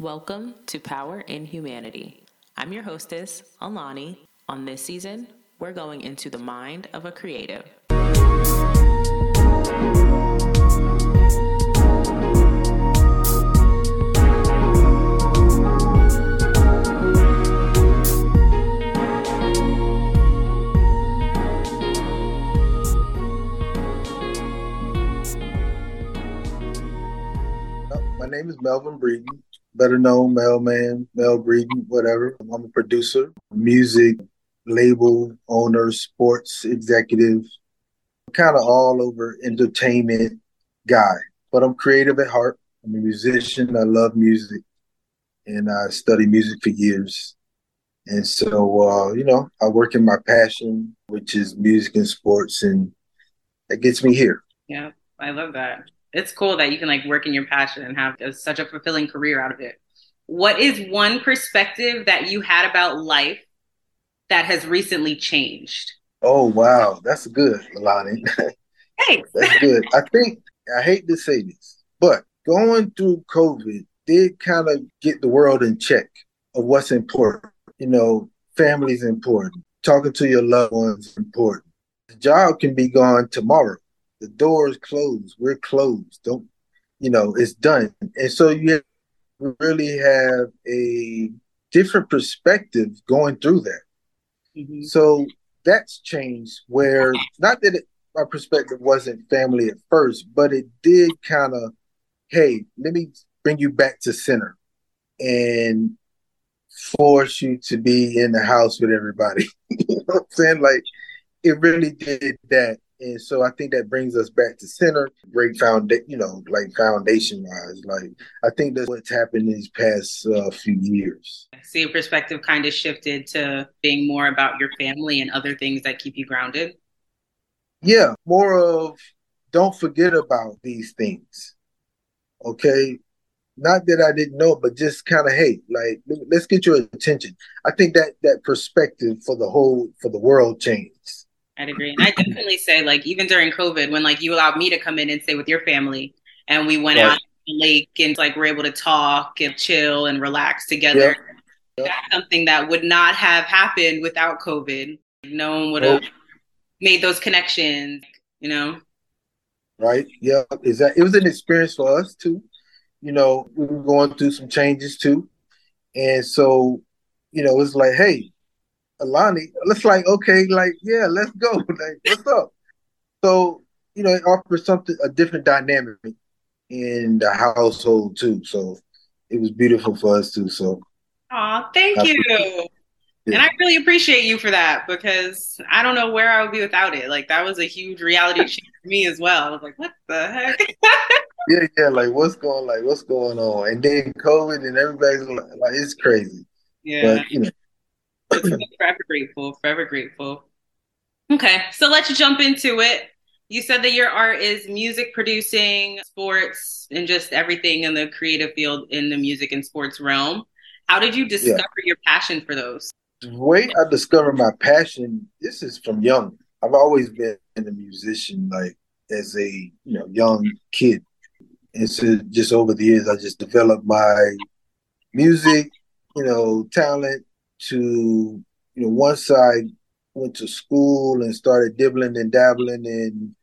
Welcome to Power in Humanity. I'm your hostess, Alani. On this season, we're going into the mind of a creative. My name is Melvin Breeden, better known Mel Man, Mel Breeden, whatever. I'm a producer, music label owner, sports executive, kind of all over entertainment guy. But I'm creative at heart. I'm a musician. I love music, and I study music for years. And so, uh, you know, I work in my passion, which is music and sports, and that gets me here. Yeah, I love that it's cool that you can like work in your passion and have such a fulfilling career out of it. What is one perspective that you had about life that has recently changed? Oh wow, that's good, Alani. Thanks. that's good. I think I hate to say this, but going through COVID did kind of get the world in check of what's important. You know, family's important. Talking to your loved ones is important. The job can be gone tomorrow the door is closed. We're closed. Don't you know? It's done. And so you really have a different perspective going through that. Mm-hmm. So that's changed. Where not that it, my perspective wasn't family at first, but it did kind of, hey, let me bring you back to center and force you to be in the house with everybody. you know what I'm saying? Like it really did that. And so I think that brings us back to center, great foundation, you know, like foundation wise. Like I think that's what's happened these past uh, few years. So your perspective kind of shifted to being more about your family and other things that keep you grounded. Yeah, more of don't forget about these things. Okay, not that I didn't know, but just kind of hey, like let's get your attention. I think that that perspective for the whole for the world changed I'd agree. And I definitely say, like, even during COVID, when like you allowed me to come in and stay with your family, and we went right. out to the lake and like we're able to talk and chill and relax together. That's something that would not have happened without COVID. No one would have made those connections, you know. Right. Yeah. Is that it was an experience for us too. You know, we were going through some changes too. And so, you know, it's like, hey, Alani, it's like, okay, like, yeah, let's go. like, what's up? So, you know, it offers something a different dynamic in the household too. So it was beautiful for us too. So Aw, thank I you. Yeah. And I really appreciate you for that because I don't know where I would be without it. Like that was a huge reality check for me as well. I was like, what the heck? yeah, yeah, like what's going like what's going on? And then COVID and everybody's like, like it's crazy. Yeah. But you know, forever grateful, forever grateful. Okay, so let's jump into it. You said that your art is music producing, sports, and just everything in the creative field in the music and sports realm. How did you discover yeah. your passion for those? The way I discovered my passion, this is from young. I've always been a musician, like as a you know young kid. And so just over the years, I just developed my music, you know, talent, to you know once I went to school and started dibbling and dabbling in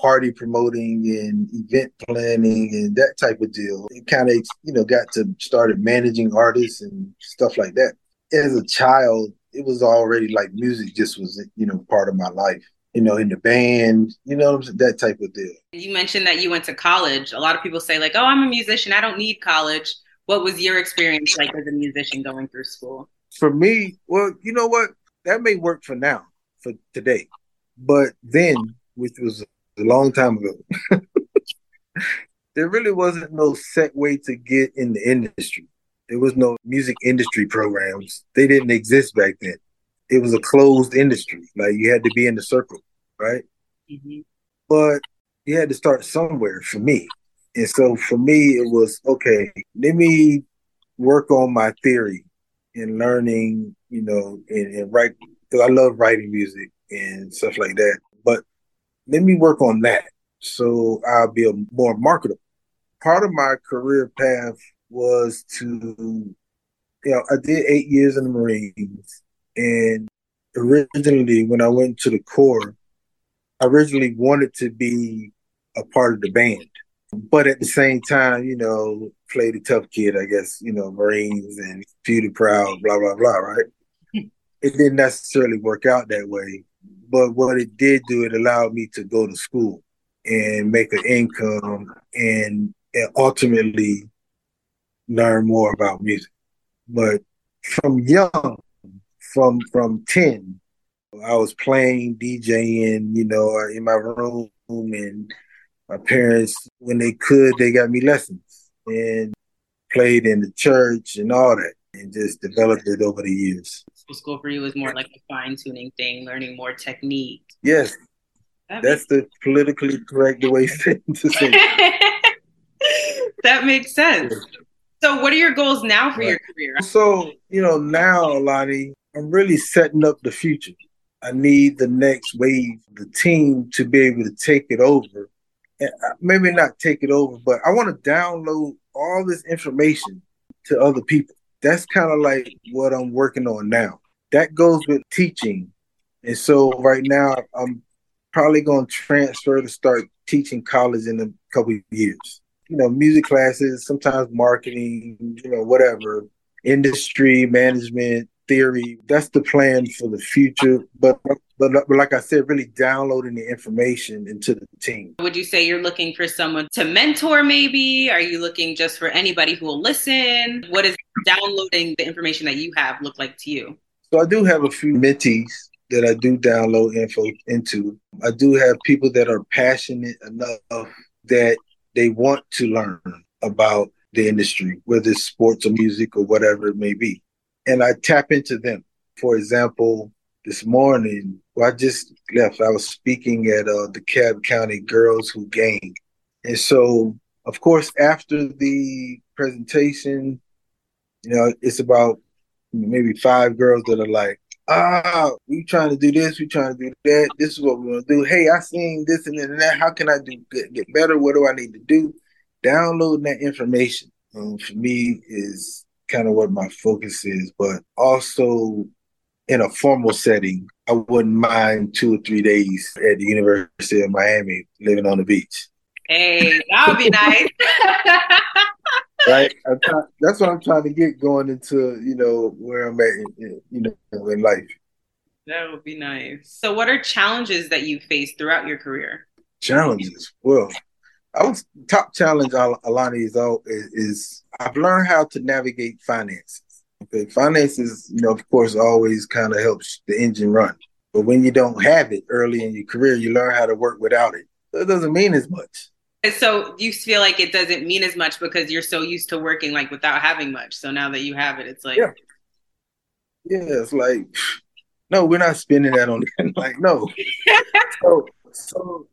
party promoting and event planning and that type of deal. It kind of you know got to started managing artists and stuff like that. As a child, it was already like music just was you know part of my life. You know, in the band, you know, that type of deal. You mentioned that you went to college. A lot of people say like, "Oh, I'm a musician. I don't need college." What was your experience like as a musician going through school? For me, well, you know what? That may work for now, for today. But then, which was a long time ago, there really wasn't no set way to get in the industry. There was no music industry programs. They didn't exist back then. It was a closed industry. Like you had to be in the circle, right? Mm-hmm. But you had to start somewhere for me. And so for me, it was okay, let me work on my theory in learning, you know, and, and write because I love writing music and stuff like that. But let me work on that so I'll be a, more marketable. Part of my career path was to, you know, I did eight years in the Marines. And originally, when I went to the Corps, I originally wanted to be a part of the band. But at the same time, you know, play the tough kid, I guess, you know, Marines and few proud, blah, blah, blah, right? it didn't necessarily work out that way. But what it did do, it allowed me to go to school and make an income and, and ultimately learn more about music. But from young, from from 10, I was playing, DJing, you know, in my room and my parents, when they could, they got me lessons and played in the church and all that and just developed it over the years. So school for you was more like a fine tuning thing, learning more technique. Yes. That That's the politically correct way to say it. that makes sense. So what are your goals now for right. your career? So, you know, now, Lonnie, I'm really setting up the future. I need the next wave, the team to be able to take it over. Maybe not take it over, but I want to download all this information to other people. That's kind of like what I'm working on now. That goes with teaching. And so right now I'm probably going to transfer to start teaching college in a couple years. You know, music classes, sometimes marketing, you know, whatever, industry, management, theory. That's the plan for the future. But but, but like I said, really downloading the information into the team. Would you say you're looking for someone to mentor? Maybe are you looking just for anybody who will listen? What is downloading the information that you have look like to you? So I do have a few mentees that I do download info into. I do have people that are passionate enough that they want to learn about the industry, whether it's sports or music or whatever it may be and I tap into them. For example, this morning, well, I just left. I was speaking at uh, the Cobb County Girls Who Gang. And so, of course, after the presentation, you know, it's about maybe five girls that are like, ah, we trying to do this, we trying to do that. This is what we want to do. Hey, I seen this and that. How can I do get, get better? What do I need to do? Downloading that information um, for me is kind of what my focus is, but also in a formal setting, I wouldn't mind two or three days at the University of Miami living on the beach. Hey, that would be nice. right? Try, that's what I'm trying to get going into, you know, where I'm at, in, you know, in life. That would be nice. So, what are challenges that you faced throughout your career? Challenges. Well, I was top challenge, Alani, is, all is I've learned how to navigate finances. Okay, finances, you know, of course, always kind of helps the engine run. But when you don't have it early in your career, you learn how to work without it. So it doesn't mean as much. So you feel like it doesn't mean as much because you're so used to working like without having much. So now that you have it, it's like yeah, yeah it's like no, we're not spending that on like no. so so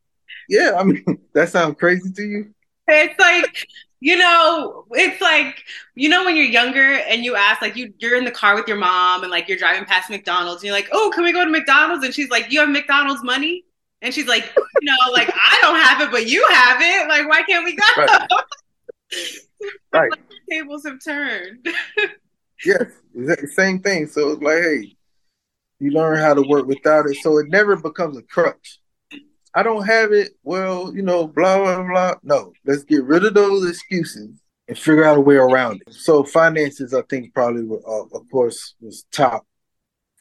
yeah, I mean that sounds crazy to you. It's like you know, it's like you know when you're younger and you ask like you you're in the car with your mom and like you're driving past McDonald's and you're like, "Oh, can we go to McDonald's?" and she's like, "You have McDonald's money?" And she's like, "You know, like I don't have it, but you have it. Like why can't we go?" Right. right. Like, tables have turned. yes, same thing. So it's like, hey, you learn how to work without it, so it never becomes a crutch. I don't have it. Well, you know, blah blah blah. No, let's get rid of those excuses and figure out a way around it. So finances, I think, probably, were, uh, of course, was top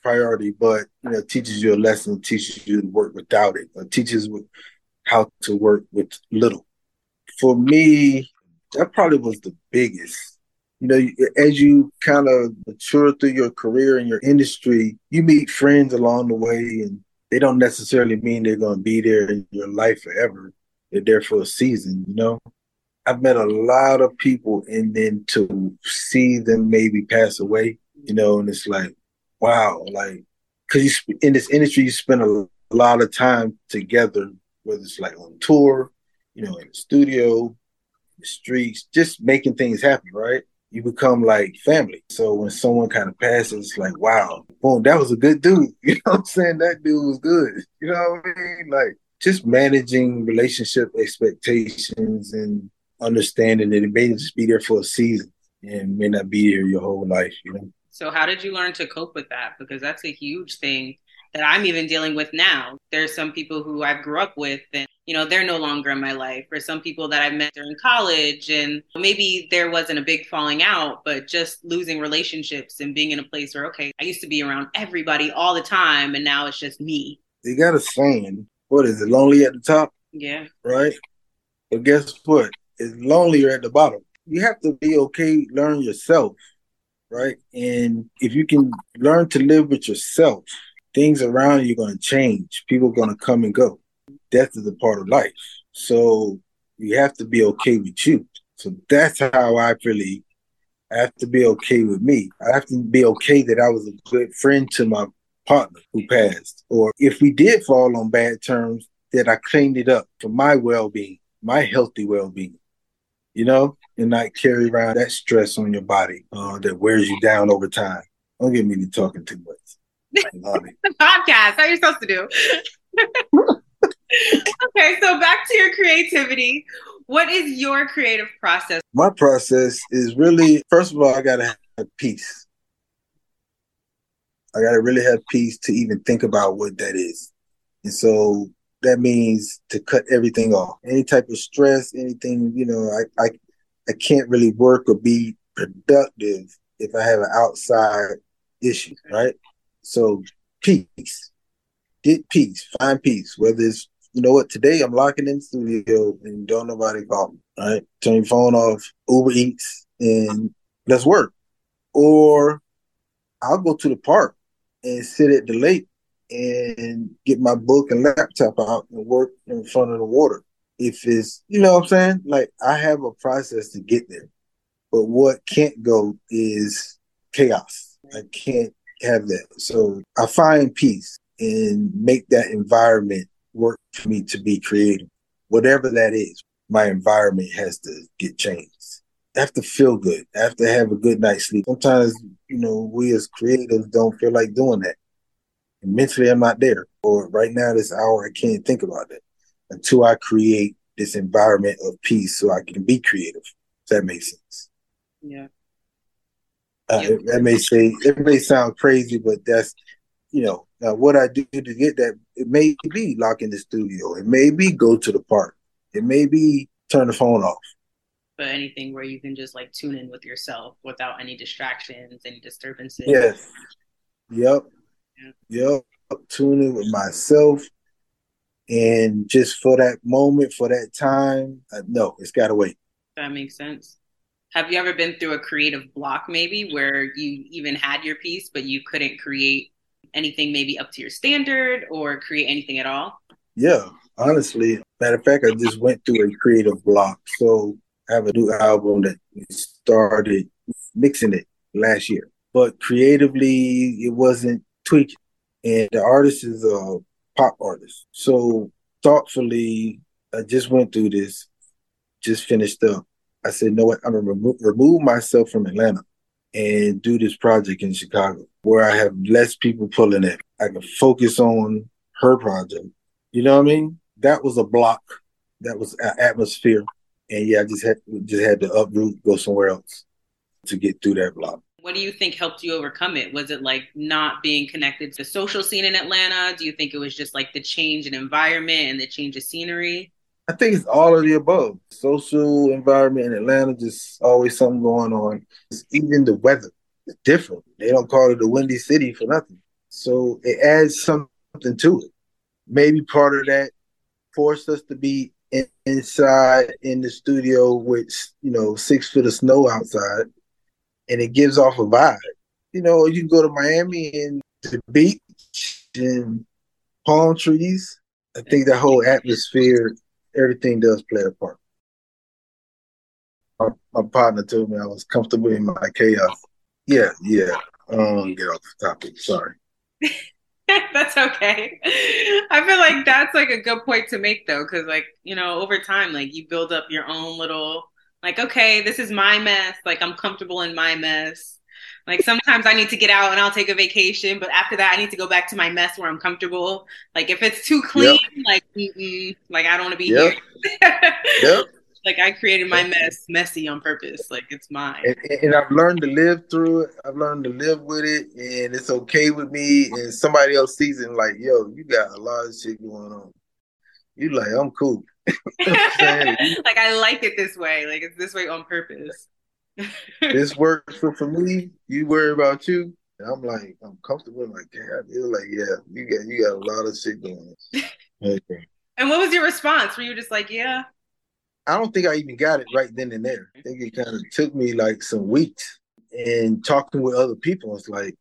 priority. But you know, teaches you a lesson, teaches you to work without it, or teaches how to work with little. For me, that probably was the biggest. You know, as you kind of mature through your career and your industry, you meet friends along the way and they don't necessarily mean they're going to be there in your life forever. They're there for a season, you know. I've met a lot of people, and then to see them maybe pass away, you know, and it's like, wow, like, because you in this industry, you spend a, a lot of time together, whether it's like on tour, you know, in the studio, the streets, just making things happen, right? You become like family. So when someone kind of passes, like, wow, boom, that was a good dude. You know what I'm saying? That dude was good. You know what I mean? Like just managing relationship expectations and understanding that it may just be there for a season. and may not be here your whole life, you know. So how did you learn to cope with that? Because that's a huge thing that I'm even dealing with now. There's some people who I grew up with and you know they're no longer in my life or some people that I met during college and maybe there wasn't a big falling out but just losing relationships and being in a place where okay I used to be around everybody all the time and now it's just me. They got a saying, what is it, lonely at the top? Yeah. Right? But guess what? It's lonelier at the bottom. You have to be okay, learn yourself, right? And if you can learn to live with yourself, things around you are going to change. People are going to come and go. Death is a part of life. So you have to be okay with you. So that's how I really I have to be okay with me. I have to be okay that I was a good friend to my partner who passed. Or if we did fall on bad terms, that I cleaned it up for my well being, my healthy well being, you know, and not carry around that stress on your body uh, that wears you down over time. Don't get me to talking too much the podcast. How are you supposed to do? okay, so back to your creativity. What is your creative process? My process is really, first of all, I gotta have peace. I gotta really have peace to even think about what that is. And so that means to cut everything off. Any type of stress, anything, you know, I I, I can't really work or be productive if I have an outside issue, right? So peace. Get peace. Find peace. Whether it's you know what, today I'm locking in studio and don't nobody call me. Right? Turn your phone off, Uber Eats, and let's work. Or I'll go to the park and sit at the lake and get my book and laptop out and work in front of the water. If it's, you know what I'm saying? Like I have a process to get there. But what can't go is chaos. I can't have that. So I find peace and make that environment work for me to be creative. Whatever that is, my environment has to get changed. I have to feel good. I have to have a good night's sleep. Sometimes, you know, we as creatives don't feel like doing that. And mentally, I'm not there. Or right now, this hour, I can't think about it until I create this environment of peace so I can be creative. If that makes sense. Yeah. Uh, that may say it may sound crazy, but that's you know now what I do to get that. It may be lock in the studio. It may be go to the park. It may be turn the phone off. But anything where you can just like tune in with yourself without any distractions, any disturbances. Yes. Yep. Yeah. Yep. Tune in with myself. And just for that moment, for that time, uh, no, it's got to wait. That makes sense. Have you ever been through a creative block maybe where you even had your piece but you couldn't create anything maybe up to your standard or create anything at all? Yeah, honestly. Matter of fact, I just went through a creative block. So I have a new album that started mixing it last year. But creatively it wasn't tweaking. And the artist is a pop artist. So thoughtfully I just went through this, just finished up I said, no, what? I'm gonna remo- remove myself from Atlanta and do this project in Chicago where I have less people pulling in. I can focus on her project. You know what I mean? That was a block. That was an atmosphere. And yeah, I just had just had to uproot, go somewhere else to get through that block. What do you think helped you overcome it? Was it like not being connected to the social scene in Atlanta? Do you think it was just like the change in environment and the change of scenery? I think it's all of the above. Social environment in Atlanta, just always something going on. It's even the weather different. They don't call it the windy city for nothing. So it adds something to it. Maybe part of that forced us to be in, inside in the studio with you know six foot of snow outside, and it gives off a vibe. You know, you can go to Miami and the beach and palm trees. I think that whole atmosphere everything does play a part. My, my, partner told me I was comfortable in my chaos. Yeah, yeah. I don't want to get off the topic. Sorry. that's okay. I feel like that's like a good point to make though, because like you know, over time, like you build up your own little like, okay, this is my mess. Like I'm comfortable in my mess. Like sometimes I need to get out and I'll take a vacation, but after that I need to go back to my mess where I'm comfortable. Like if it's too clean, yep. like like I don't want to be yep. here. yep. Like I created my mess messy on purpose. Like it's mine. And, and, I've learned to live through it. I've learned to live with it, and it's okay with me. And somebody else sees it and like, yo, you got a lot of shit going on. You like, I'm cool. like I like it this way. Like it's this way on purpose. this works for, for me. You worry about you. And I'm like, I'm comfortable. I'm like, yeah, I feel like, yeah, you got you got a lot of shit going on. Okay. And what was your response? Were you just like, yeah? I don't think I even got it right then and there. I think it kind of took me like some weeks and talking with other people. It's like,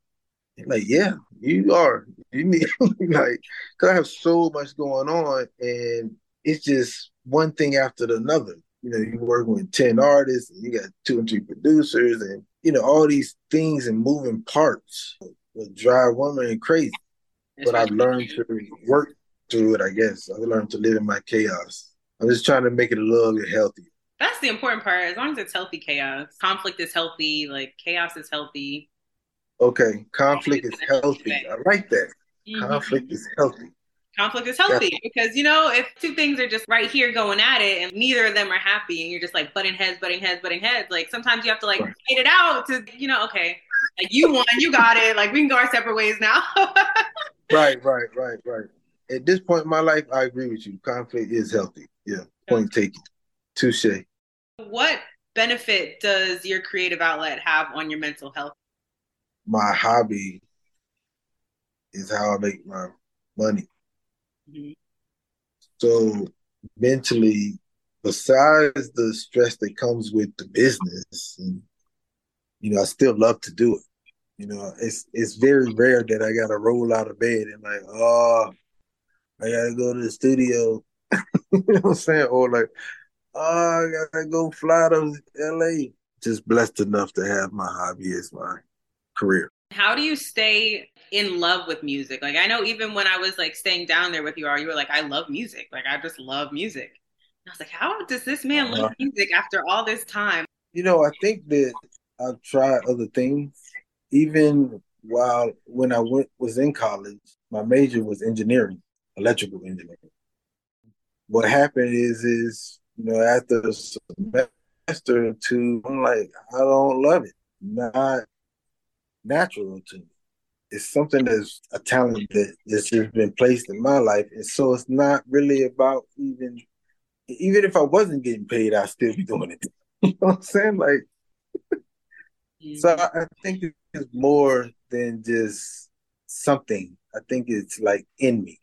like, yeah, you are. You need like, cause I have so much going on, and it's just one thing after another. You know, you're working with ten artists, and you got two and three producers, and you know all these things and moving parts will drive women crazy. but I've learned to work through it. I guess I've learned to live in my chaos. I'm just trying to make it a little bit healthier. That's the important part. As long as it's healthy chaos, conflict is healthy. Like chaos is healthy. Okay, conflict is healthy. I like that. Mm-hmm. Conflict is healthy. Conflict is healthy yeah. because you know if two things are just right here going at it and neither of them are happy and you're just like butting heads, butting heads, butting heads. Like sometimes you have to like right. fight it out to you know okay, like you won, you got it. Like we can go our separate ways now. right, right, right, right. At this point in my life, I agree with you. Conflict is healthy. Yeah, point taken. Touche. What benefit does your creative outlet have on your mental health? My hobby is how I make my money. Mm-hmm. So mentally, besides the stress that comes with the business, and, you know, I still love to do it. You know, it's it's very rare that I gotta roll out of bed and like, oh, I gotta go to the studio. you know what I'm saying? Or like, oh, I gotta go fly to LA. Just blessed enough to have my hobby as my career. How do you stay in love with music? Like I know even when I was like staying down there with you, all, you were like, I love music. Like I just love music. And I was like, how does this man uh, love uh-huh. music after all this time? You know, I think that I've tried other things. Even while when I went was in college, my major was engineering, electrical engineering. What happened is is, you know, after a semester or two, I'm like, I don't love it. Not natural to me. It's something that's a talent that that's just been placed in my life, and so it's not really about even. Even if I wasn't getting paid, I'd still be doing it. you know what I'm saying? Like, mm-hmm. so I think it's more than just something. I think it's like in me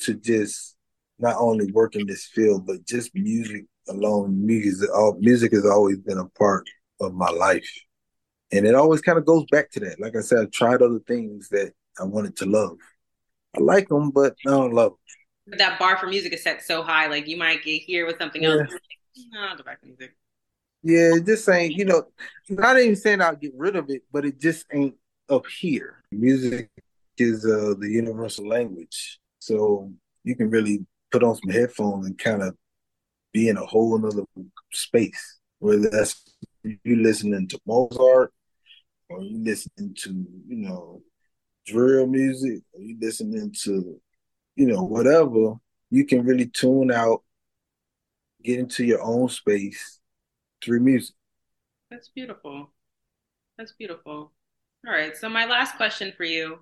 to just not only work in this field, but just music alone. Music, music has always been a part of my life. And it always kind of goes back to that. Like I said, I tried other things that I wanted to love. I like them, but I don't love them. That bar for music is set so high. Like you might get here with something yeah. else. Like, no, I'll go back to music. Yeah, just saying, you know, not even saying I'll get rid of it, but it just ain't up here. Music is uh, the universal language. So you can really put on some headphones and kind of be in a whole other space. Whether that's you listening to Mozart or you listening to, you know, drill music, or you listening to, you know, whatever, you can really tune out, get into your own space through music. That's beautiful. That's beautiful. All right. So my last question for you.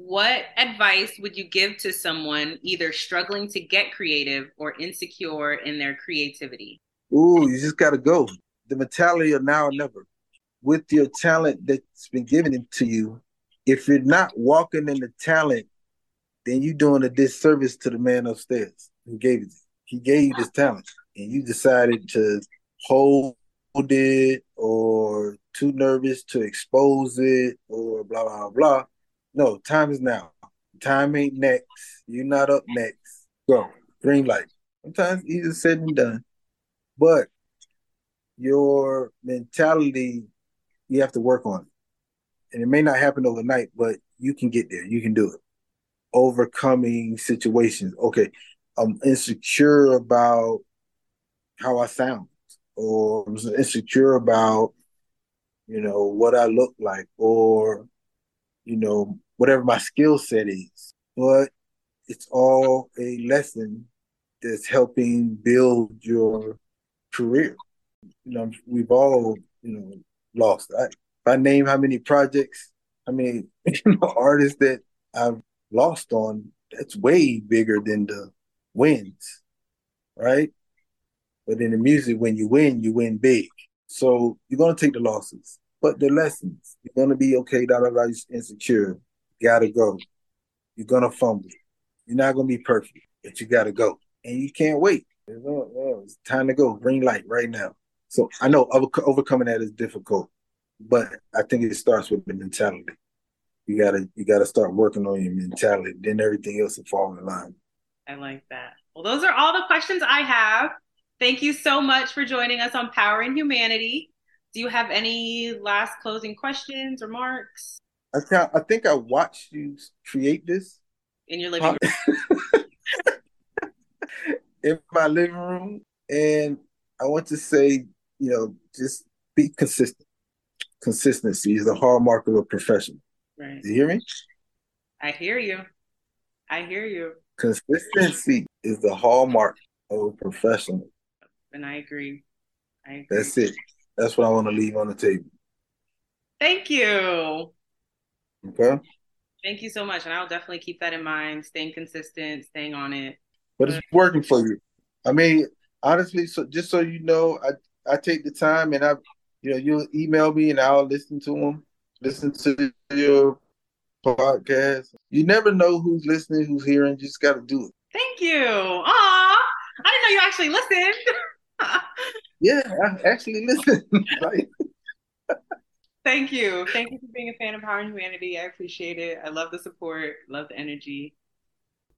What advice would you give to someone either struggling to get creative or insecure in their creativity? Ooh, you just gotta go. The mentality of now or never with your talent that's been given to you, if you're not walking in the talent, then you're doing a disservice to the man upstairs who gave it. He gave you this talent, and you decided to hold it or too nervous to expose it or blah blah blah. No, time is now. Time ain't next. You're not up next. Go. Green light. Sometimes easier said than done. But your mentality you have to work on it. And it may not happen overnight, but you can get there. You can do it. Overcoming situations. Okay, I'm insecure about how I sound, or I'm insecure about, you know, what I look like, or, you know, whatever my skill set is. But it's all a lesson that's helping build your career. You know, we've all, you know, lost. I, if I name how many projects, I mean, you know, artists that I've lost on, that's way bigger than the wins, right? But in the music, when you win, you win big. So you're gonna take the losses, but the lessons. You're gonna be okay. Da da da. Insecure. You gotta go. You're gonna fumble. You're not gonna be perfect, but you gotta go, and you can't wait. It's time to go. Green light right now. So I know overcoming that is difficult, but I think it starts with the mentality. You gotta you gotta start working on your mentality. Then everything else will fall in line. I like that. Well, those are all the questions I have. Thank you so much for joining us on Power in Humanity. Do you have any last closing questions, remarks? I think I think I watched you create this in your living room. in my living room, and I want to say, you know, just be consistent. Consistency is the hallmark of a professional. Right. Do you hear me? I hear you. I hear you. Consistency is the hallmark of a professional. And I agree. I agree. That's it. That's what I want to leave on the table. Thank you. Okay. Thank you so much. And I'll definitely keep that in mind, staying consistent, staying on it. But it's working for you. I mean, honestly, so just so you know, I I take the time and I you know, you'll email me and I'll listen to them, listen to your podcast. You never know who's listening, who's hearing. You just got to do it. Thank you. Aw, I didn't know you actually listened. yeah, I actually listen. Thank you. Thank you for being a fan of Power in Humanity. I appreciate it. I love the support, love the energy.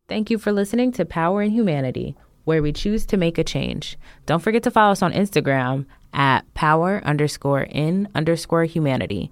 Thank you for listening to Power in Humanity, where we choose to make a change. Don't forget to follow us on Instagram at power underscore in underscore humanity